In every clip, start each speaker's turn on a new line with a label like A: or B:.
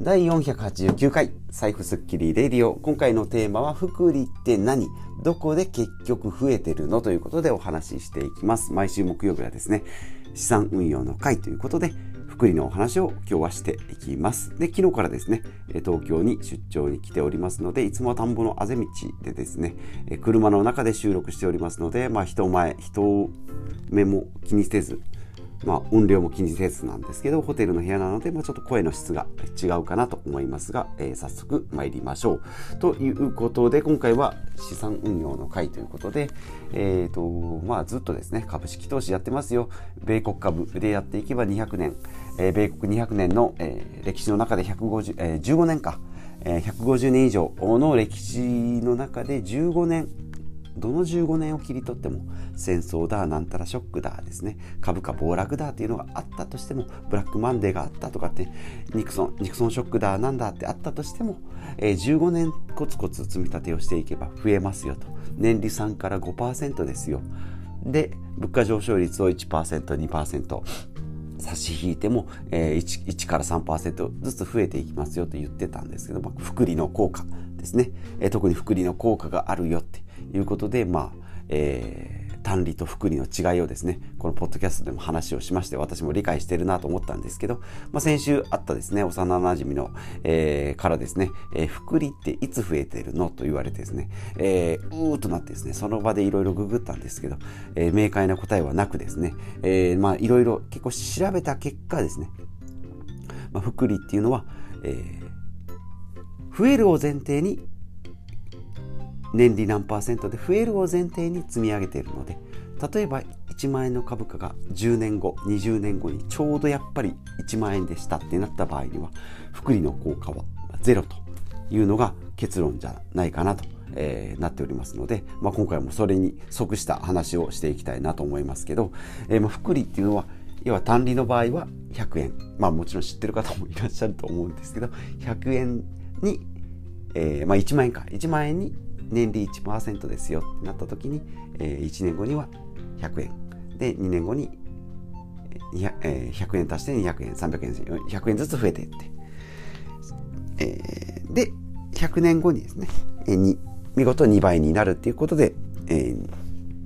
A: 第489回財布スッキリレディオ。今回のテーマは福利って何？どこで結局増えてるの？ということでお話ししていきます。毎週木曜日はですね資産運用の会ということで福利のお話を今日はしていきます。で昨日からですね東京に出張に来ておりますのでいつもは田んぼのあぜ道でですね車の中で収録しておりますのでまあ人前人目も気にせずまあ、音量も気にせずなんですけどホテルの部屋なので、まあ、ちょっと声の質が違うかなと思いますが、えー、早速参りましょう。ということで今回は資産運用の会ということで、えーとまあ、ずっとですね株式投資やってますよ米国株でやっていけば200年、えー、米国200年の、えー、歴史の中で150、えー、15年か、え、150年以上の歴史の中で15年どの15年を切り取っても戦争だなんたらショックだですね。株価暴落だっていうのがあったとしてもブラックマンデーがあったとかってニクソンニクソンショックだなんだってあったとしても、えー、15年コツコツ積み立てをしていけば増えますよと。年利3から5%ですよ。で物価上昇率を 1%2% 差し引いても、えー、1, 1から3%ずつ増えていきますよと言ってたんですけど、まあ、福利の効果。ですね、え、特に福利の効果があるよっていうことで、まあ、えー、単利と複利の違いをですね、このポッドキャストでも話をしまして、私も理解してるなと思ったんですけど、まあ、先週あったですね、幼馴染の、えー、からですね、えー、複利っていつ増えてるのと言われてですね、えー、うーとなってですね、その場でいろいろググったんですけど、えー、明快な答えはなくですね、え、まあいろいろ結構調べた結果ですね、まあ、複利っていうのは、えー、増えるを前提に年利何パーセントで増えるを前提に積み上げているので例えば1万円の株価が10年後20年後にちょうどやっぱり1万円でしたってなった場合には福利の効果はゼロというのが結論じゃないかなと、えー、なっておりますので、まあ、今回もそれに即した話をしていきたいなと思いますけど、えー、まあ福利っていうのは要は単利の場合は100円。まあもちろん知ってる方もいらっしゃると思うんですけど100円に、えー、まあ1万円か。1万円に年利1%ですよってなった時に、えー、1年後には100円。で2年後に 100,、えー、100円足して200円。300円100円ずつ増えていって、えー、で100年後にですね、えー、見事2倍になるっていうことで、えー、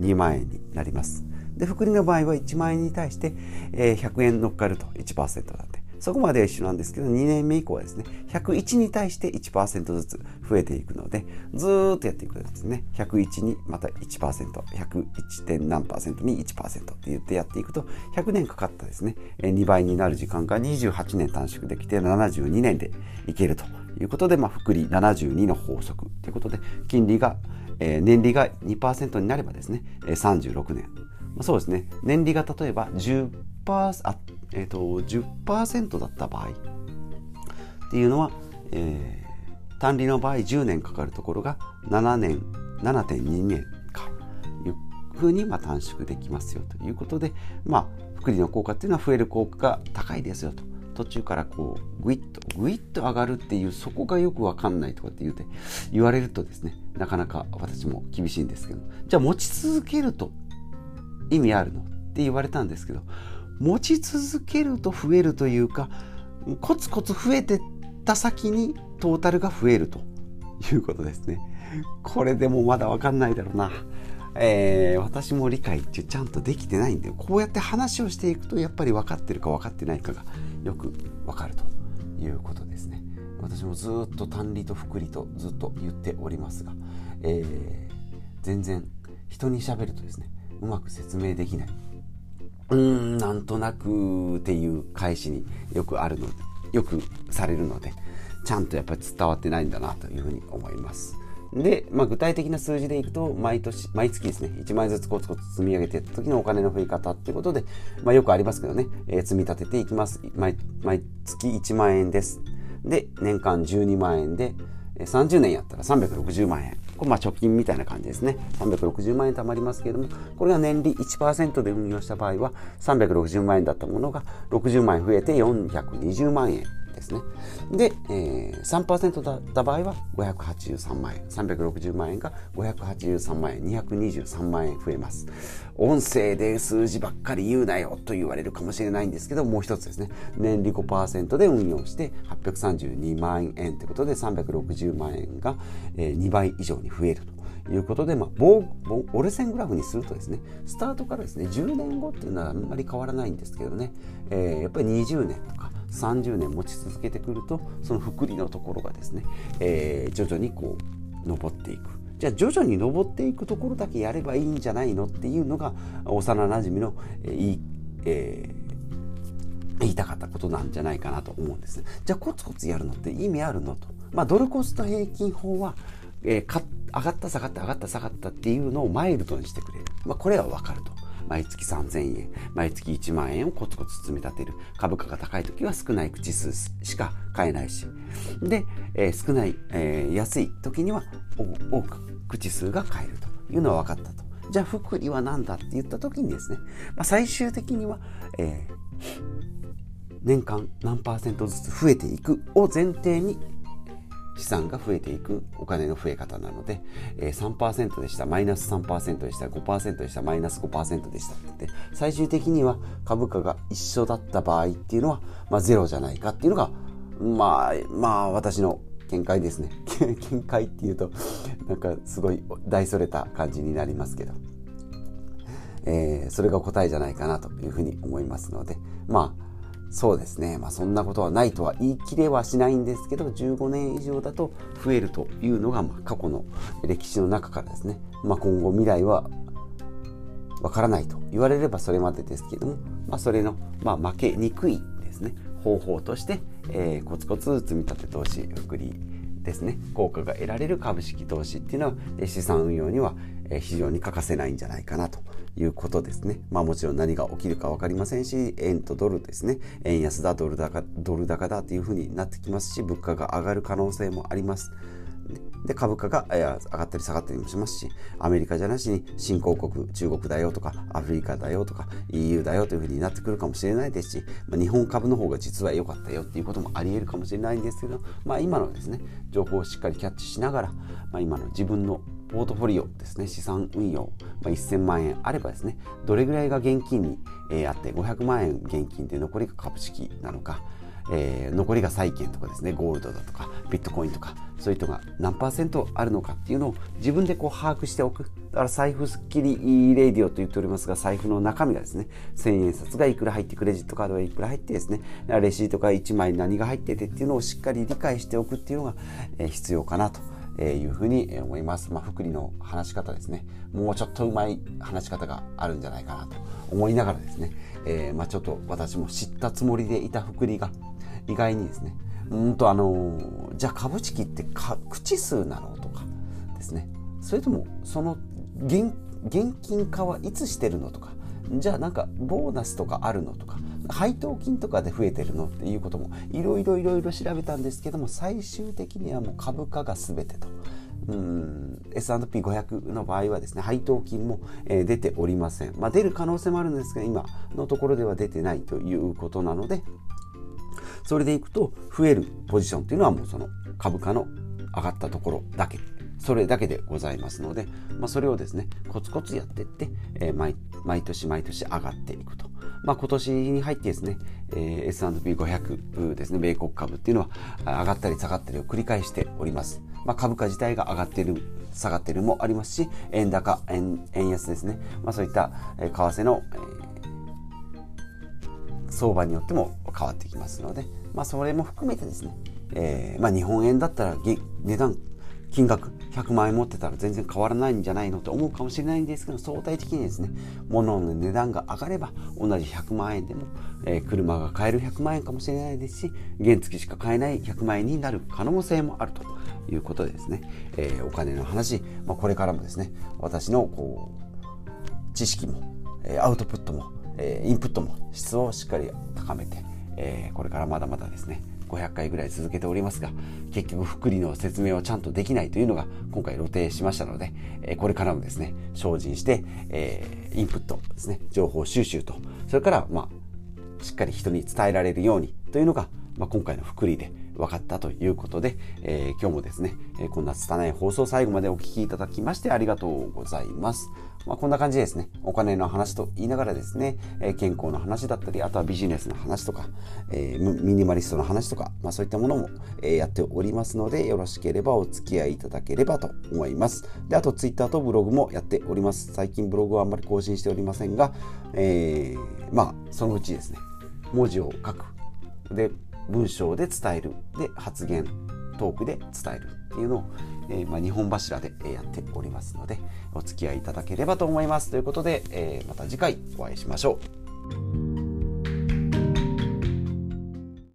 A: 2万円になります。で福利の場合は1万円に対して、えー、100円乗っかると。1%なんでそこまでは一緒なんですけど、2年目以降はですね、101に対して1%ずつ増えていくので、ずーっとやっていくんですね。101にまた1%、101. 点何に1%って言ってやっていくと、100年かかったですね、2倍になる時間が28年短縮できて72年でいけるということで、まあ、福利72の法則ということで、金利が、えー、年利が2%になればですね、36年。そうですね、年利が例えば10%あえーと、10%だった場合。っていうのは、えー、単利の場合10年かかるところが7年7.2年か。いうふうにまあ短縮できますよということで、まあ、福利の効果っていうのは増える効果が高いですよと。途中からこうグイッとグイッと上がるっていうそこがよく分かんないとかって言うて言われるとですねなかなか私も厳しいんですけど。じゃあ持ち続けると意味あるの？って言われたんですけど持ち続けると増えるというかコツコツ増えてった先にトータルが増えるということですね。これでもまだ分かんないだろうな。えー、私も理解ってちゃんとできてないんでこうやって話をしていくとやっぱり分かってるか分かってないかがよく分かるということですね。私もずっと単利と複利とずっと言っておりますが、えー、全然人に喋るとですねうまく説明できない。うんなんとなくっていう返しによくあるのよくされるのでちゃんとやっぱり伝わってないんだなというふうに思います。で、まあ、具体的な数字でいくと毎年毎月ですね1万円ずつコツコツ積み上げていった時のお金の増え方っていうことで、まあ、よくありますけどね、えー、積み立てていきます。毎毎月1万円です。で年間12万円で30年やったら360万円。これまあ貯金みたいな感じですね。360万円貯まりますけれども、これが年利1%で運用した場合は、360万円だったものが60万円増えて420万円ですね。で、えー、3%だった場合は583万円、360万円が583万円、223万円増えます。音声で数字ばっかり言うなよと言われるかもしれないんですけど、もう一つですね、年利5%で運用して832万円ということで360万円が2倍以上に増えると。いうことで、まあ、棒折れ線グラフにするとですねスタートからですね10年後っていうのはあんまり変わらないんですけどね、えー、やっぱり20年30年持ち続けてくるとその福利のところがですね、えー、徐々にこう上っていくじゃあ徐々に上っていくところだけやればいいんじゃないのっていうのが幼なじみの、えーいいえー言いたかったことなんじゃないかなと思うんですねじゃあコツコツやるのって意味あるのと。まあ、ドルコスト平均法は、えー、上がった下がった上がった下がったっていうのをマイルドにしてくれる。まあ、これはわかると。毎月3000円、毎月1万円をコツコツ積み立てる。株価が高い時は少ない口数しか買えないし。で、えー、少ない、えー、安い時には多く口数が買えるというのは分かったと。じゃあ福利は何だって言った時にですね、まあ、最終的には、えー、年間何パーセントずつ増えていくを前提に資産が増えていくお金の増え方なので、えー、3%でした、マイナス3%でした、5%でした、マイナス5%でしたって最終的には株価が一緒だった場合っていうのは、まあ、ゼロじゃないかっていうのが、まあ、まあ、私の見解ですね。見解っていうと、なんかすごい大それた感じになりますけど、えー、それが答えじゃないかなというふうに思いますので、まあ、そうですね、まあ、そんなことはないとは言い切れはしないんですけど15年以上だと増えるというのが、まあ、過去の歴史の中からですね、まあ、今後未来はわからないと言われればそれまでですけども、まあ、それの、まあ、負けにくいですね。方法として、えー、コツコツ積み立て投資福利ですね。効果が得られる株式投資っていうのは資産運用には非常に欠かせないんじゃないかなということですね。まあもちろん何が起きるか分かりませんし、円とドルですね。円安だ、ドル高、ドル高だというふうになってきますし、物価が上がる可能性もあります。で株価が上がったり下がったりもしますしアメリカじゃなしに新興国中国だよとかアフリカだよとか EU だよというふうになってくるかもしれないですし、まあ、日本株の方が実は良かったよっていうこともありえるかもしれないんですけど、まあ、今のですね情報をしっかりキャッチしながら、まあ、今の自分のポートフォリオですね資産運用、まあ、1000万円あればですねどれぐらいが現金に、えー、あって500万円現金で残りが株式なのかえー、残りが債券とかですねゴールドだとかビットコインとかそういう人が何パーセントあるのかっていうのを自分でこう把握しておく。だから財布スッキリレイディオと言っておりますが財布の中身がですね1000円札がいくら入ってクレジットカードがいくら入ってですねレシートが1枚何が入っててっていうのをしっかり理解しておくっていうのが、え必要かなと。いうふうに思います。まあ、福利の話し方ですね。もうちょっとうまい話し方があるんじゃないかなと思いながらですね、えー、まあ、ちょっと私も知ったつもりでいた福利が意外にですね。うんとあのじゃあ株式ってか口数なのとかですね。それともその現金化はいつしてるのとか。じゃあなんかボーナスとかあるのとか。配当金とかで増えてるのっていうこともいろいろいろいろ調べたんですけども最終的にはもう株価が全てと。S&P500 の場合はですね配当金も、えー、出ておりません、まあ、出る可能性もあるんですが今のところでは出てないということなのでそれでいくと増えるポジションっていうのはもうその株価の上がったところだけ。それだけでございますので、まあ、それをですねコツコツやっていって、えー、毎毎年毎年上がっていくと、まあ、今年に入ってですね、え、S&P500 ですね米国株っていうのは上がったり下がったりを繰り返しております、まあ、株価自体が上がっている下がっているもありますし円高円円安ですね、まあ、そういった、え為替の、え相場によっても変わってきますので、まあ、それも含めてですね、えー、まあ、日本円だったら値段金額100万円持ってたら全然変わらないんじゃないのと思うかもしれないんですけど相対的にですね物の値段が上がれば同じ100万円でも、えー、車が買える100万円かもしれないですし原付しか買えない100万円になる可能性もあるということでですね、えー、お金の話、まあ、これからもですね私のこう知識もアウトプットもえインプットも質をしっかり高めて、えこれからまだまだですね500回ぐらい続けておりますが結局福利の説明をちゃんとできないというのが今回露呈しましたので、えこれからもですね精進して、えインプットですね情報収集とそれからまあしっかり人に伝えられるようにというのがまあ、今回の福利で分かったということで、えー、今日もですね、えこんな拙い放送最後までお聴きいただきましてありがとうございます。まあ、こんな感じですね、お金の話と言いながらですね、え健康の話だったり、あとはビジネスの話とか、えミニマリストの話とか、まあ、そういったものも、えやっておりますので、よろしければお付き合いいただければと思います。で、あと Twitter とブログもやっております。最近ブログはあんまり更新しておりませんが、えー、まあ、そのうちですね、文字を書く。で、文章で伝える。で、発言、トークで伝えるっていうのを、えー、まあ、2本柱でやっておりますので、お付き合いいただければと思います。ということで、えー、また次回お会いしましょう。